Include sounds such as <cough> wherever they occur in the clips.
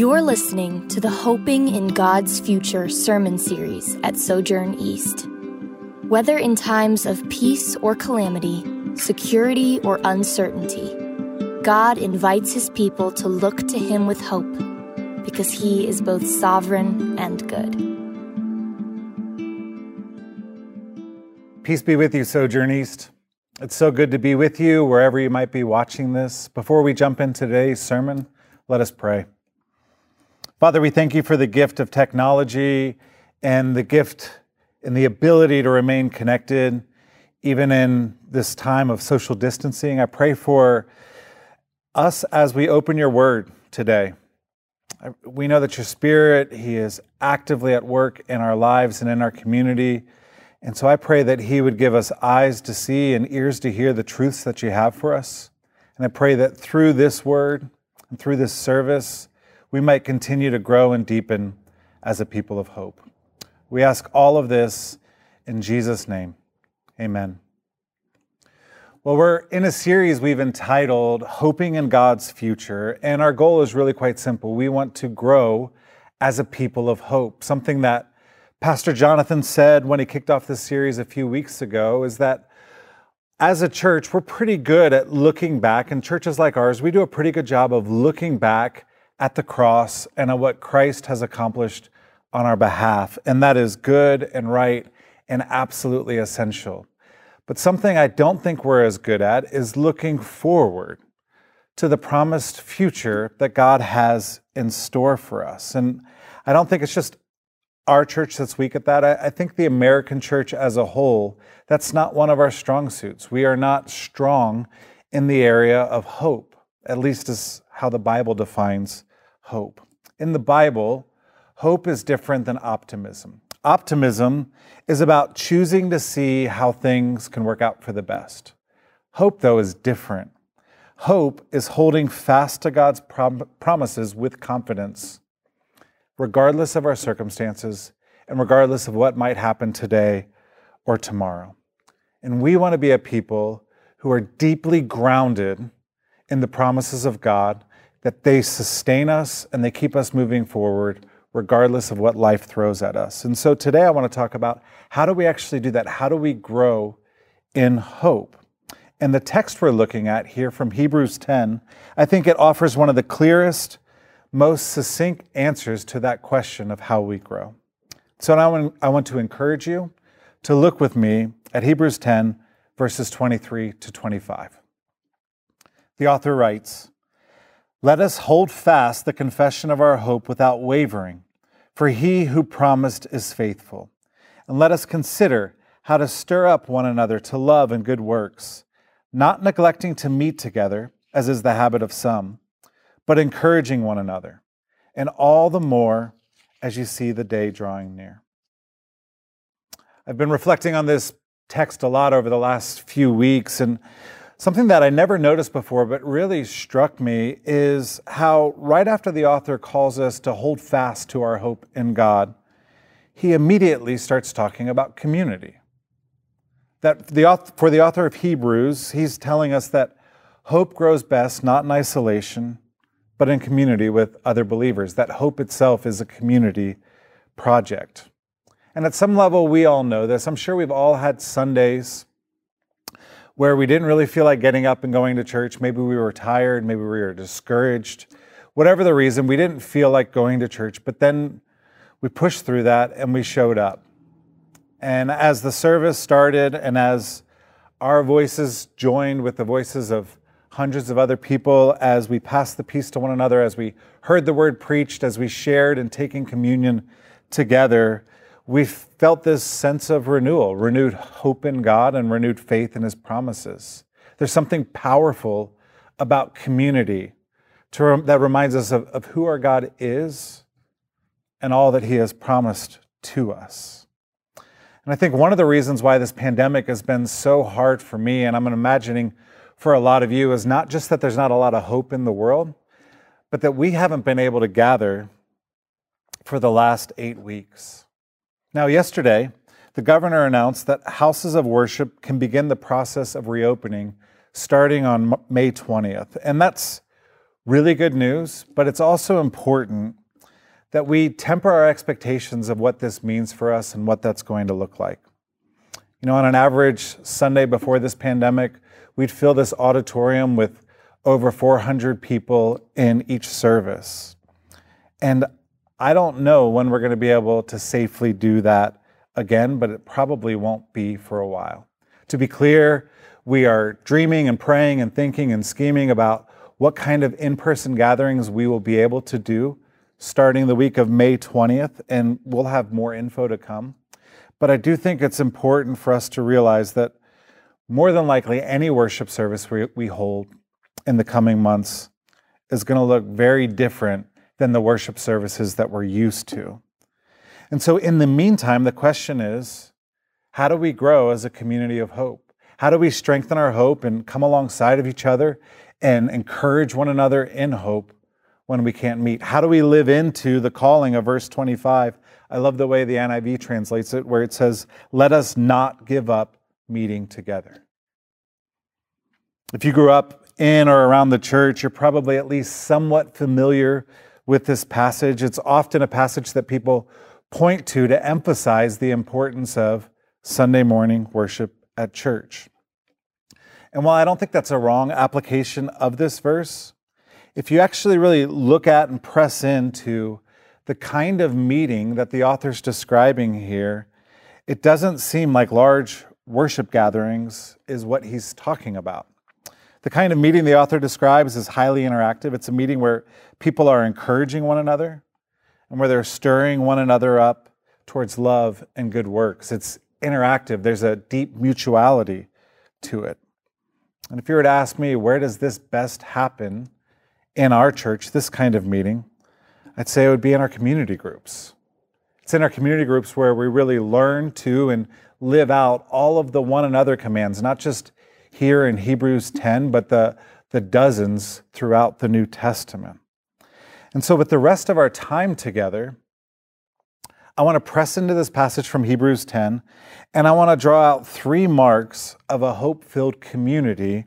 You're listening to the Hoping in God's Future sermon series at Sojourn East. Whether in times of peace or calamity, security or uncertainty, God invites his people to look to him with hope because he is both sovereign and good. Peace be with you, Sojourn East. It's so good to be with you wherever you might be watching this. Before we jump into today's sermon, let us pray. Father, we thank you for the gift of technology and the gift and the ability to remain connected, even in this time of social distancing. I pray for us as we open your word today. We know that your spirit, He is actively at work in our lives and in our community. And so I pray that He would give us eyes to see and ears to hear the truths that you have for us. And I pray that through this word and through this service, we might continue to grow and deepen as a people of hope. We ask all of this in Jesus' name. Amen. Well, we're in a series we've entitled Hoping in God's Future, and our goal is really quite simple. We want to grow as a people of hope. Something that Pastor Jonathan said when he kicked off this series a few weeks ago is that as a church, we're pretty good at looking back, and churches like ours, we do a pretty good job of looking back at the cross and at what Christ has accomplished on our behalf. And that is good and right and absolutely essential. But something I don't think we're as good at is looking forward to the promised future that God has in store for us. And I don't think it's just our church that's weak at that. I, I, think the American church as a whole, that's not one of our strong suits. We are not strong in the area of hope, at least as how the Bible defines hope. In the Bible, hope is different than optimism. Optimism is about choosing to see how things can work out for the best. Hope, though, is different. Hope is holding fast to God's prom- promises with confidence, regardless of our circumstances and regardless of what might happen today or tomorrow. And we want to be a people who are deeply grounded in the promises of God that they sustain us and they keep us moving forward regardless of what life throws at us. And so today I want to talk about how do we actually do that? How do we grow in hope? And the text we're looking at here from Hebrews 10, I think it offers one of the clearest, most succinct answers to that question of how we grow. So now I want to encourage you to look with me at Hebrews 10, verses 23 to 25. The author writes, let us hold fast the confession of our hope without wavering, for he who promised is faithful. And let us consider how to stir up one another to love and good works, not neglecting to meet together, as is the habit of some, but encouraging one another, and all the more as you see the day drawing near. I've been reflecting on this text a lot over the last few weeks, and Something that I never noticed before, but really struck me, is how right after the author calls us to hold fast to our hope in God, he immediately starts talking about community. That the, for the author of Hebrews, he's telling us that hope grows best not in isolation, but in community with other believers, that hope itself is a community project. And at some level, we all know this. I'm sure we've all had Sundays where we didn't really feel like getting up and going to church. Maybe we were tired, maybe we were discouraged. Whatever the reason, we didn't feel like going to church, but then we pushed through that and we showed up. And as the service started and as our voices joined with the voices of hundreds of other people, as we passed the peace to one another, as we heard the word preached, as we shared and taking communion together, we felt this sense of renewal, renewed hope in God and renewed faith in His promises. There's something powerful about community to, that reminds us of, of who our God is and all that He has promised to us. And I think one of the reasons why this pandemic has been so hard for me, and I'm imagining for a lot of you, is not just that there's not a lot of hope in the world, but that we haven't been able to gather for the last eight weeks. Now, yesterday, the governor announced that houses of worship can begin the process of reopening starting on May 20th. And that's really good news, but it's also important that we temper our expectations of what this means for us and what that's going to look like. You know, on an average Sunday before this pandemic, we'd fill this auditorium with over 400 people in each service. And I don't know when we're going to be able to safely do that again, but it probably won't be for a while. To be clear, we are dreaming and praying and thinking and scheming about what kind of in person gatherings we will be able to do starting the week of May 20th, and we'll have more info to come. But I do think it's important for us to realize that more than likely any worship service we, we hold in the coming months is going to look very different than the worship services that we're used to. And so, in the meantime, the question is how do we grow as a community of hope? How do we strengthen our hope and come alongside of each other and encourage one another in hope when we can't meet? How do we live into the calling of verse 25? I love the way the NIV translates it, where it says, Let us not give up meeting together. If you grew up in or around the church, you're probably at least somewhat familiar with this passage. It's often a passage that people point to to emphasize the importance of Sunday morning worship at church. And while I don't think that's a wrong application of this verse, if you actually really look at and press into the kind of meeting that the author's describing here, it doesn't seem like large worship gatherings is what he's talking about. The kind of meeting the author describes is highly interactive. It's a meeting where people are encouraging one another and where they're stirring one another up towards love and good works. It's interactive, there's a deep mutuality to it. And if you were to ask me, where does this best happen? in our church, this kind of meeting, I'd say it would be in our community groups. It's in our community groups where we really learn to and live out all of the one another commands, not just here in Hebrews 10, but the, the dozens throughout the New Testament. And so, with the rest of our time together, I want to press into this passage from Hebrews 10, and I want to draw out three marks of a hope filled community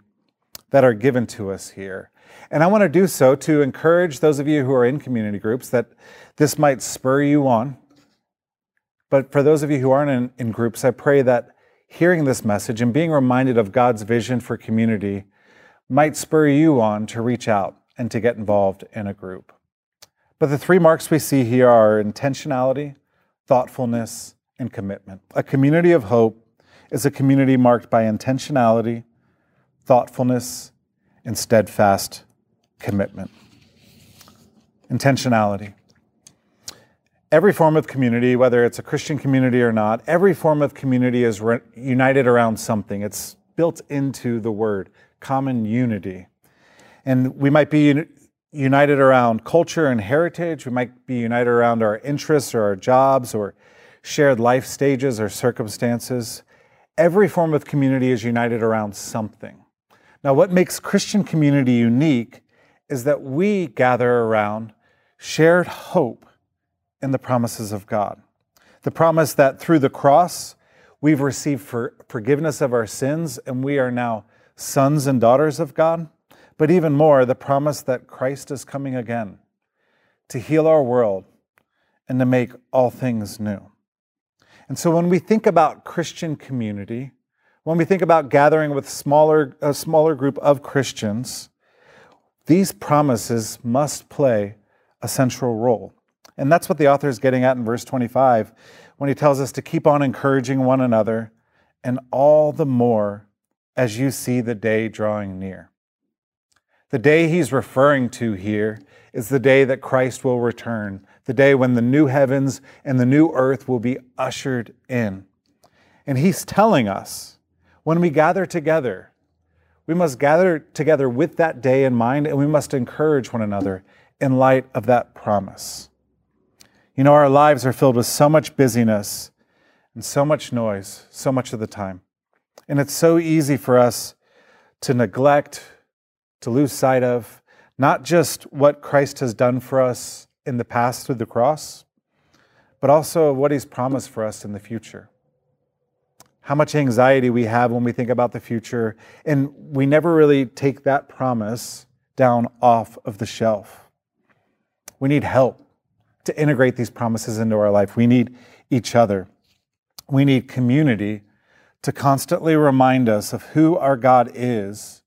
that are given to us here. And I want to do so to encourage those of you who are in community groups that this might spur you on. But for those of you who aren't in, in groups, I pray that hearing this message and being reminded of God's vision for community might spur you on to reach out and to get involved in a group. But the three marks we see here are intentionality, thoughtfulness, and commitment. A community of hope is a community marked by intentionality, thoughtfulness, and steadfast commitment. Intentionality. Every form of community, whether it's a Christian community or not, every form of community is re- united around something. It's built into the word, common unity. And we might be un- united around culture and heritage. We might be united around our interests or our jobs or shared life stages or circumstances. Every form of community is united around something. Now, what makes Christian community unique is that we gather around shared hope in the promises of God. The promise that through the cross, we've received for forgiveness of our sins and we are now sons and daughters of God. But even more, the promise that Christ is coming again to heal our world and to make all things new. And so when we think about Christian community, when we think about gathering with smaller, a smaller group of Christians, these promises must play a central role. And that's what the author is getting at in verse 25 when he tells us to keep on encouraging one another, and all the more as you see the day drawing near. The day he's referring to here is the day that Christ will return, the day when the new heavens and the new earth will be ushered in. And he's telling us when we gather together, we must gather together with that day in mind and we must encourage one another in light of that promise. You know, our lives are filled with so much busyness and so much noise so much of the time. And it's so easy for us to neglect, to lose sight of not just what Christ has done for us in the past through the cross, but also what he's promised for us in the future how much anxiety we have when we think about the future. And we never really take that promise down off of the shelf. We need help to integrate these promises into our life. We need each other. We need community to constantly remind us of who our God is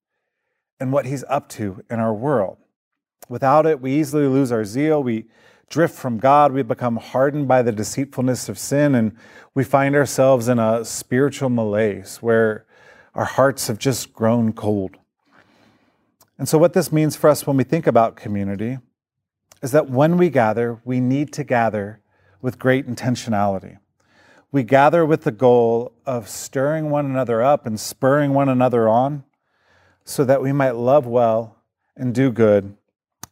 and what He's up to in our world. Without it, we easily lose our zeal. We drift from God. We become hardened by the deceitfulness of sin, and we find ourselves in a spiritual malaise where our hearts have just grown cold. And so, what this means for us when we think about community is that when we gather, we need to gather with great intentionality. We gather with the goal of stirring one another up and spurring one another on so that we might love well and do good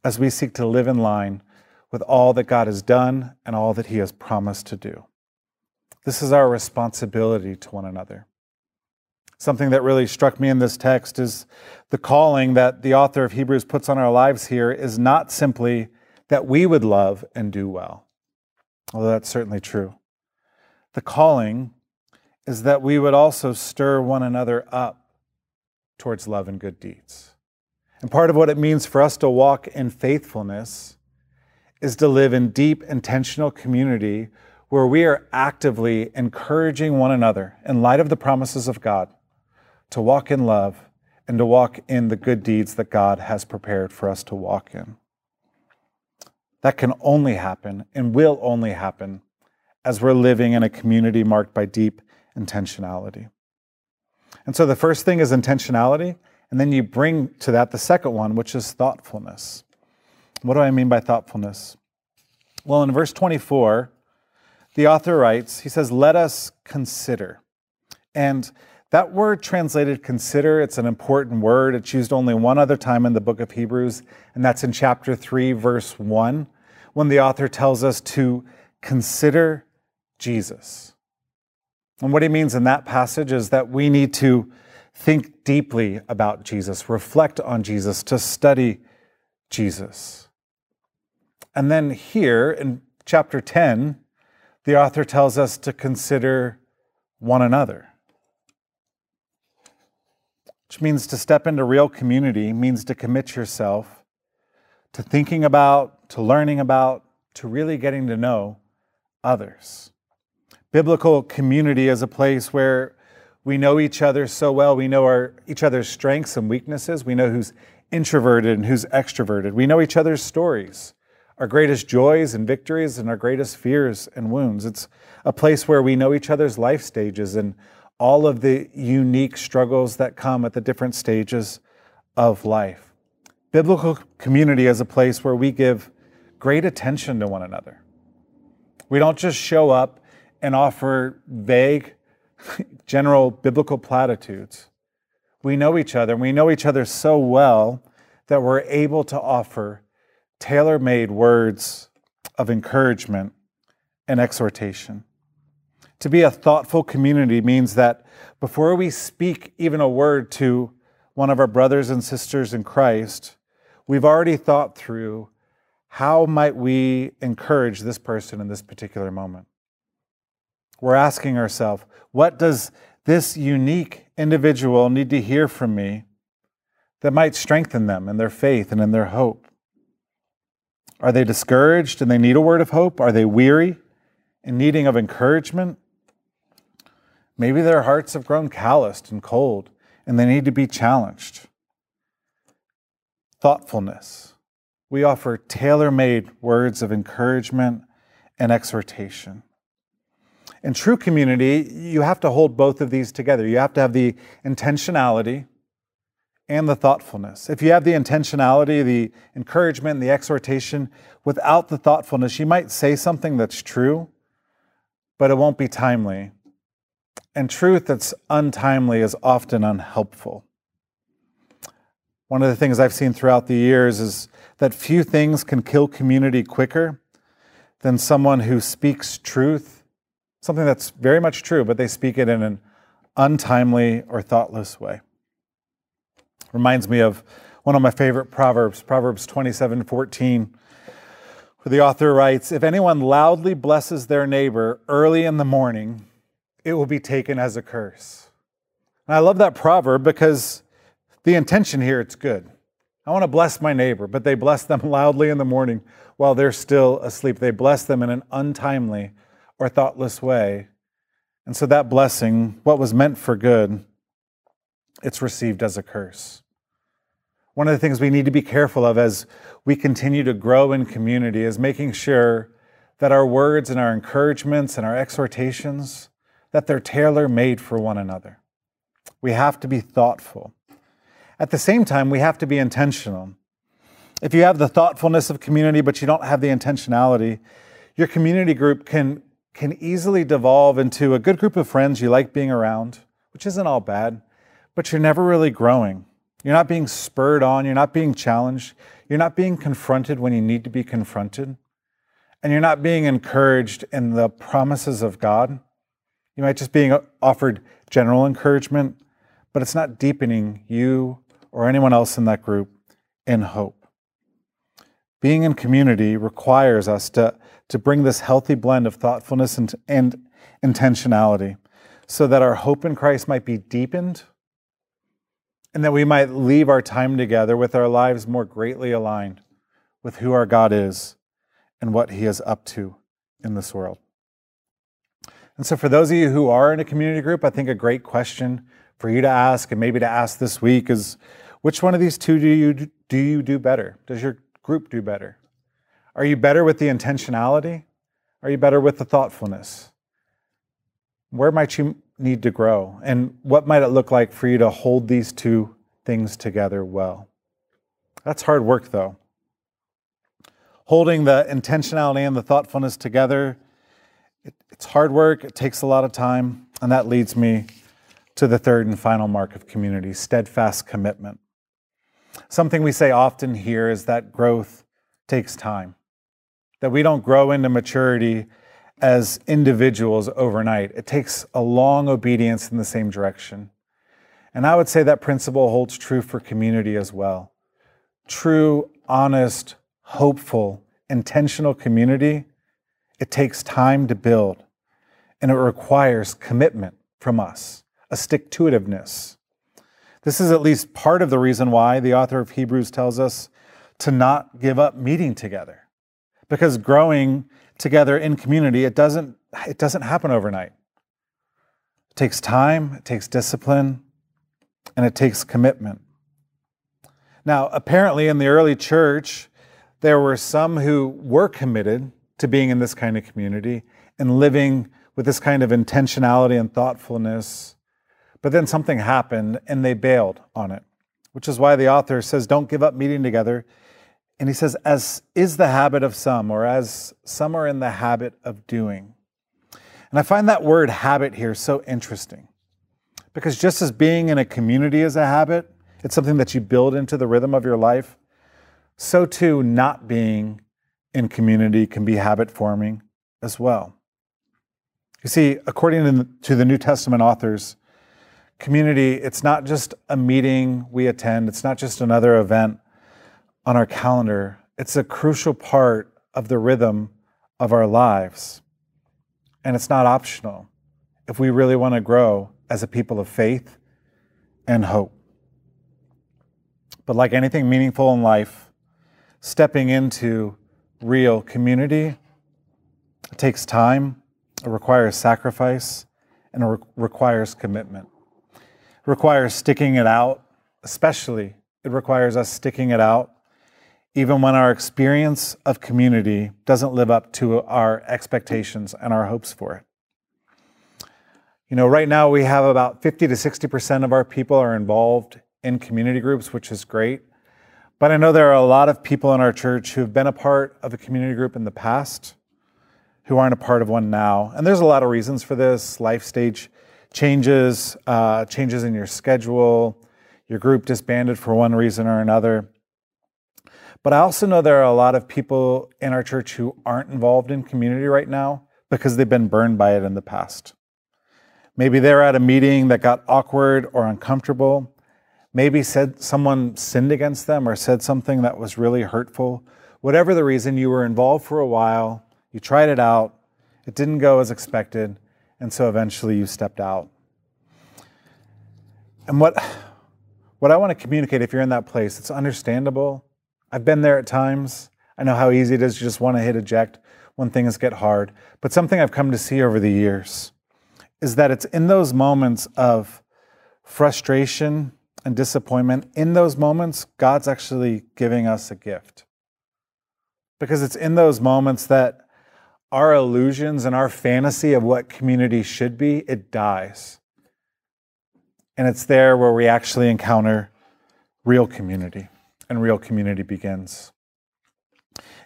as we seek to live in line with all that God has done and all that He has promised to do. This is our responsibility to one another. Something that really struck me in this text is the calling that the author of Hebrews puts on our lives here is not simply that we would love and do well, although that's certainly true. The calling is that we would also stir one another up towards love and good deeds. And part of what it means for us to walk in faithfulness is to live in deep, intentional community where we are actively encouraging one another in light of the promises of God to walk in love and to walk in the good deeds that God has prepared for us to walk in. That can only happen and will only happen as we're living in a community marked by deep intentionality. And so the first thing is intentionality, and then you bring to that the second one, which is thoughtfulness. What do I mean by thoughtfulness? Well, in verse 24, the author writes, he says, Let us consider. And that word translated consider, it's an important word. It's used only one other time in the book of Hebrews, and that's in chapter 3, verse 1, when the author tells us to consider Jesus. And what he means in that passage is that we need to think deeply about Jesus, reflect on Jesus, to study Jesus. And then here in chapter 10, the author tells us to consider one another which means to step into real community, means to commit yourself to thinking about, to learning about, to really getting to know others. Biblical community is a place where we know each other so well. We know our, each other's strengths and weaknesses. We know who's introverted and who's extroverted. We know each other's stories, our greatest joys and victories, and our greatest fears and wounds. It's a place where we know each other's life stages and all of the unique struggles that come at the different stages of life. Biblical community is a place where we give great attention to one another. We don't just show up and offer vague, <laughs> general biblical platitudes. We know each other, and we know each other so well that we're able to offer tailor made words of encouragement and exhortation. To be a thoughtful community means that before we speak even a word to one of our brothers and sisters in Christ, we've already thought through how might we encourage this person in this particular moment. We're asking ourselves, what does this unique individual need to hear from me that might strengthen them in their faith and in their hope? Are they discouraged and they need a word of hope? Are they weary and needing of encouragement? Maybe their hearts have grown calloused and cold and they need to be challenged. Thoughtfulness. We offer tailor made words of encouragement and exhortation. In true community, you have to hold both of these together. You have to have the intentionality and the thoughtfulness. If you have the intentionality, the encouragement, the exhortation without the thoughtfulness, you might say something that's true, but it won't be timely and truth that's untimely is often unhelpful. One of the things I've seen throughout the years is that few things can kill community quicker than someone who speaks truth, something that's very much true, but they speak it in an untimely or thoughtless way. Reminds me of one of my favorite proverbs, Proverbs 27 14, where the author writes If anyone loudly blesses their neighbor early in the morning, it will be taken as a curse. And I love that proverb because the intention here it's good. I want to bless my neighbor, but they bless them <laughs> loudly in the morning while they're still asleep. They bless them in an untimely or thoughtless way. And so that blessing, what was meant for good, it's received as a curse. One of the things we need to be careful of as we continue to grow in community is making sure that our words and our encouragements and our exhortations that they're tailor-made for one another. We have to be thoughtful. At the same time, we have to be intentional. If you have the thoughtfulness of community but you don't have the intentionality, your community group can can easily devolve into a good group of friends you like being around, which isn't all bad, but you're never really growing. You're not being spurred on, you're not being challenged, you're not being confronted when you need to be confronted, and you're not being encouraged in the promises of God. You might just be offered general encouragement, but it's not deepening you or anyone else in that group in hope. Being in community requires us to to bring this healthy blend of thoughtfulness and, and intentionality so that our hope in Christ might be deepened and that we might leave our time together with our lives more greatly aligned with who our God is and what He is up to in this world. And so, for those of you who are in a community group, I think a great question for you to ask and maybe to ask this week is which one of these two do you do, you do better? Does your group do better? Are you better with the intentionality? Are you better with the thoughtfulness? Where might you need to grow? And what might it look like for you to hold these two things together well? That's hard work, though. Holding the intentionality and the thoughtfulness together, it, it's hard work, it takes a lot of time, and that leads me to the third and final mark of community steadfast commitment. Something we say often here is that growth takes time that we don't grow into maturity as individuals overnight. It takes a long obedience in the same direction. And I would say that principle holds true for community as well. True, honest, hopeful, intentional community, it takes time to build, and it requires commitment from us, a stick to itiveness. This is at least part of the reason why the author of Hebrews tells us to not give up meeting together. Because growing together in community it doesn't it doesn't happen overnight. It takes time it takes discipline and it takes commitment. Now apparently in the early church there were some who were committed to being in this kind of community and living with this kind of intentionality and thoughtfulness but then something happened and they bailed on it which is why the author says don't give up meeting together and he says, as is the habit of some, or as some are in the habit of doing. And I find that word habit here so interesting because just as being in a community is a habit, it's something that you build into the rhythm of your life, so too not being in community can be habit forming as well. You see, according to the New Testament authors, community, it's not just a meeting we attend, it's not just another event on our calendar. It's a crucial part of the rhythm of our lives. And it's not optional if we really want to grow as a people of faith and hope. But like anything meaningful in life, stepping into real community takes time, it requires sacrifice, and it re- requires commitment. Requires sticking it out, especially it requires us sticking it out even when our experience of community doesn't live up to our expectations and our hopes for it. You know, right now we have about 50 to 60% of our people are involved in community groups, which is great. But I know there are a lot of people in our church who've been a part of a community group in the past who aren't a part of one now. And there's a lot of reasons for this life stage changes, uh, changes in your schedule, your group disbanded for one reason or another. But I also know there are a lot of people in our church who aren't involved in community right now because they've been burned by it in the past. Maybe they're at a meeting that got awkward or uncomfortable. Maybe said someone sinned against them or said something that was really hurtful. Whatever the reason, you were involved for a while, you tried it out, it didn't go as expected, and so eventually you stepped out. And what what I want to communicate if you're in that place, it's understandable. I've been there at times. I know how easy it is to just want to hit eject when things get hard. But something I've come to see over the years is that it's in those moments of frustration and disappointment, in those moments, God's actually giving us a gift. Because it's in those moments that our illusions and our fantasy of what community should be, it dies. And it's there where we actually encounter real community, and real community begins.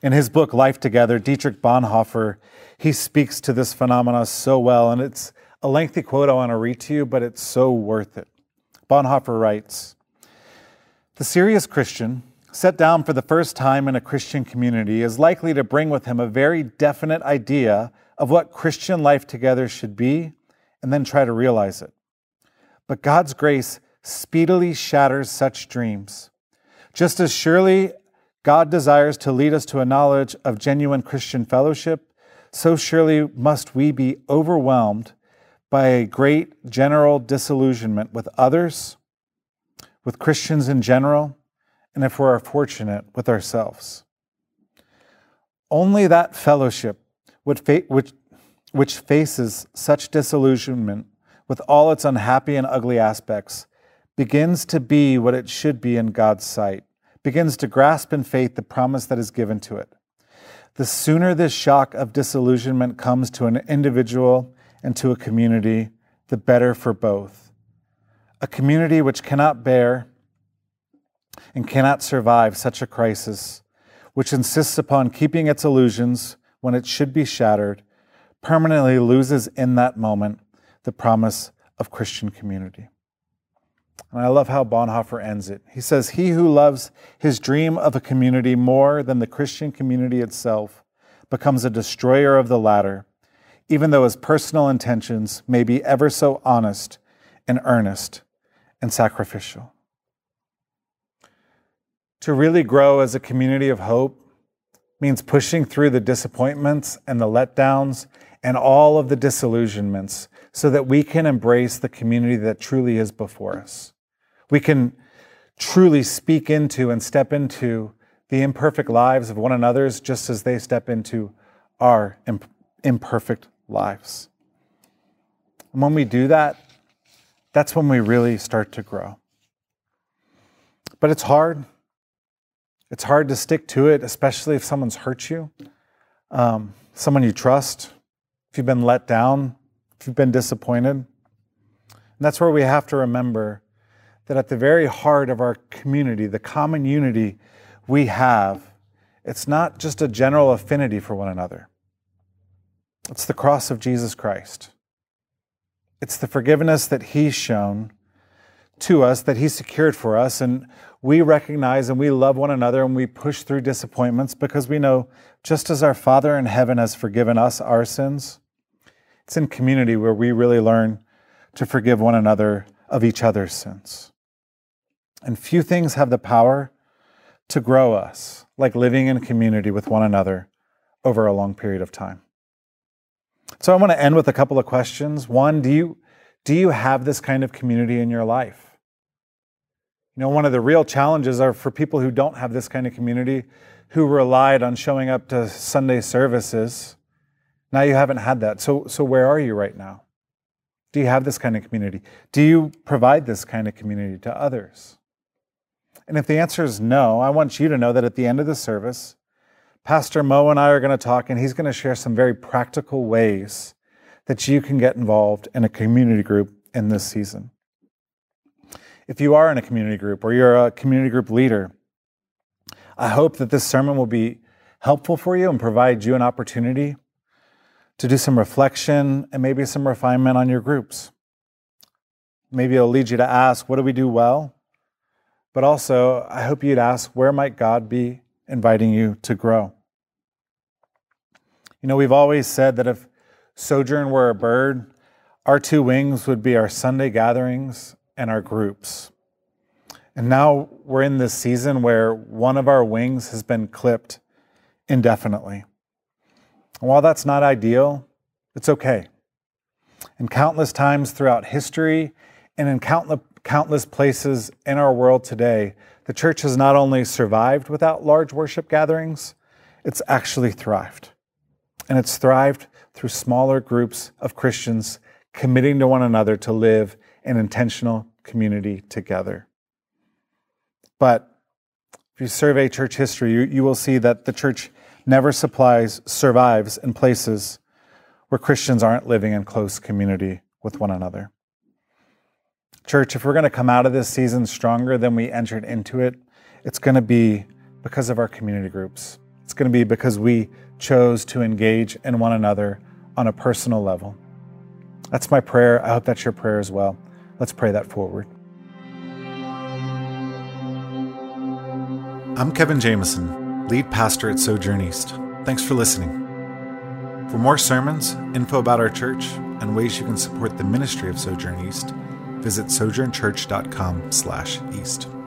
In his book, Life Together, Dietrich Bonhoeffer, he speaks to this phenomena so well, and it's a lengthy quote I want to read to you, but it's so worth it. Bonhoeffer writes The serious Christian, set down for the first time in a Christian community, is likely to bring with him a very definite idea of what Christian life together should be and then try to realize it. But God's grace speedily shatters such dreams. Just as surely God desires to lead us to a knowledge of genuine Christian fellowship, so surely must we be overwhelmed by a great general disillusionment with others, with Christians in general, and if we're fortunate, with ourselves. Only that fellowship which, which faces such disillusionment with all its unhappy and ugly aspects begins to be what it should be in God's sight, begins to grasp in faith the promise that is given to it. The sooner this shock of disillusionment comes to an individual and to a community, the better for both. A community which cannot bear and cannot survive such a crisis, which insists upon keeping its illusions when it should be shattered, permanently loses in that moment the promise of Christian community. And I love how Bonhoeffer ends it. He says, He who loves his dream of a community more than the Christian community itself becomes a destroyer of the latter even though his personal intentions may be ever so honest and earnest and sacrificial. To really grow as a community of hope means pushing through the disappointments and the letdowns and all of the disillusionments so that we can embrace the community that truly is before us. We can truly speak into and step into the imperfect lives of one another's just as they step into our imperfect lives. And when we do that, that's when we really start to grow. But it's hard. It's hard to stick to it, especially if someone's hurt you, um, someone you trust, if you've been let down, if you've been disappointed. And that's where we have to remember that at the very heart of our community, the common unity we have, it's not just a general affinity for one another. It's the cross of Jesus Christ. It's the forgiveness that He's shown to us, that He secured for us. And we recognize and we love one another and we push through disappointments because we know just as our Father in heaven has forgiven us our sins, it's in community where we really learn to forgive one another of each other's sins. And few things have the power to grow us like living in community with one another over a long period of time. So I want to end with a couple of questions. One, do you do you have this kind of community in your life? You know, one of the real challenges are for people who don't have this kind of community, who relied on showing up to Sunday services. Now you haven't had that. So so where are you right now? Do you have this kind of community? Do you provide this kind of community to others? And if the answer is no, I want you to know that at the end of the service, Pastor Mo and I are going to talk, and he's going to share some very practical ways that you can get involved in a community group in this season. If you are in a community group or you're a community group leader, I hope that this sermon will be helpful for you and provide you an opportunity to do some reflection and maybe some refinement on your groups. Maybe it'll lead you to ask, what do we do well? But also, I hope you'd ask, where might God be inviting you to grow? You know, we've always said that if Sojourn were a bird, our two wings would be our Sunday gatherings and our groups. And now we're in this season where one of our wings has been clipped indefinitely. And while that's not ideal, it's okay. And countless times throughout history and in countless, countless places in our world today, the church has not only survived without large worship gatherings, it's actually thrived. And it's thrived through smaller groups of Christians committing to one another to live in intentional community together. But if you survey church history, you, you will see that the church never supplies, survives in places where Christians aren't living in close community with one another. Church, if we're going to come out of this season stronger than we entered into it, it's going to be because of our community groups. It's going to be because we chose to engage in one another on a personal level. That's my prayer. I hope that's your prayer as well. Let's pray that forward. I'm Kevin Jamison, lead pastor at Sojourn East. Thanks for listening. For more sermons, info about our church, and ways you can support the ministry of Sojourn East, visit sojournchurch.com/east.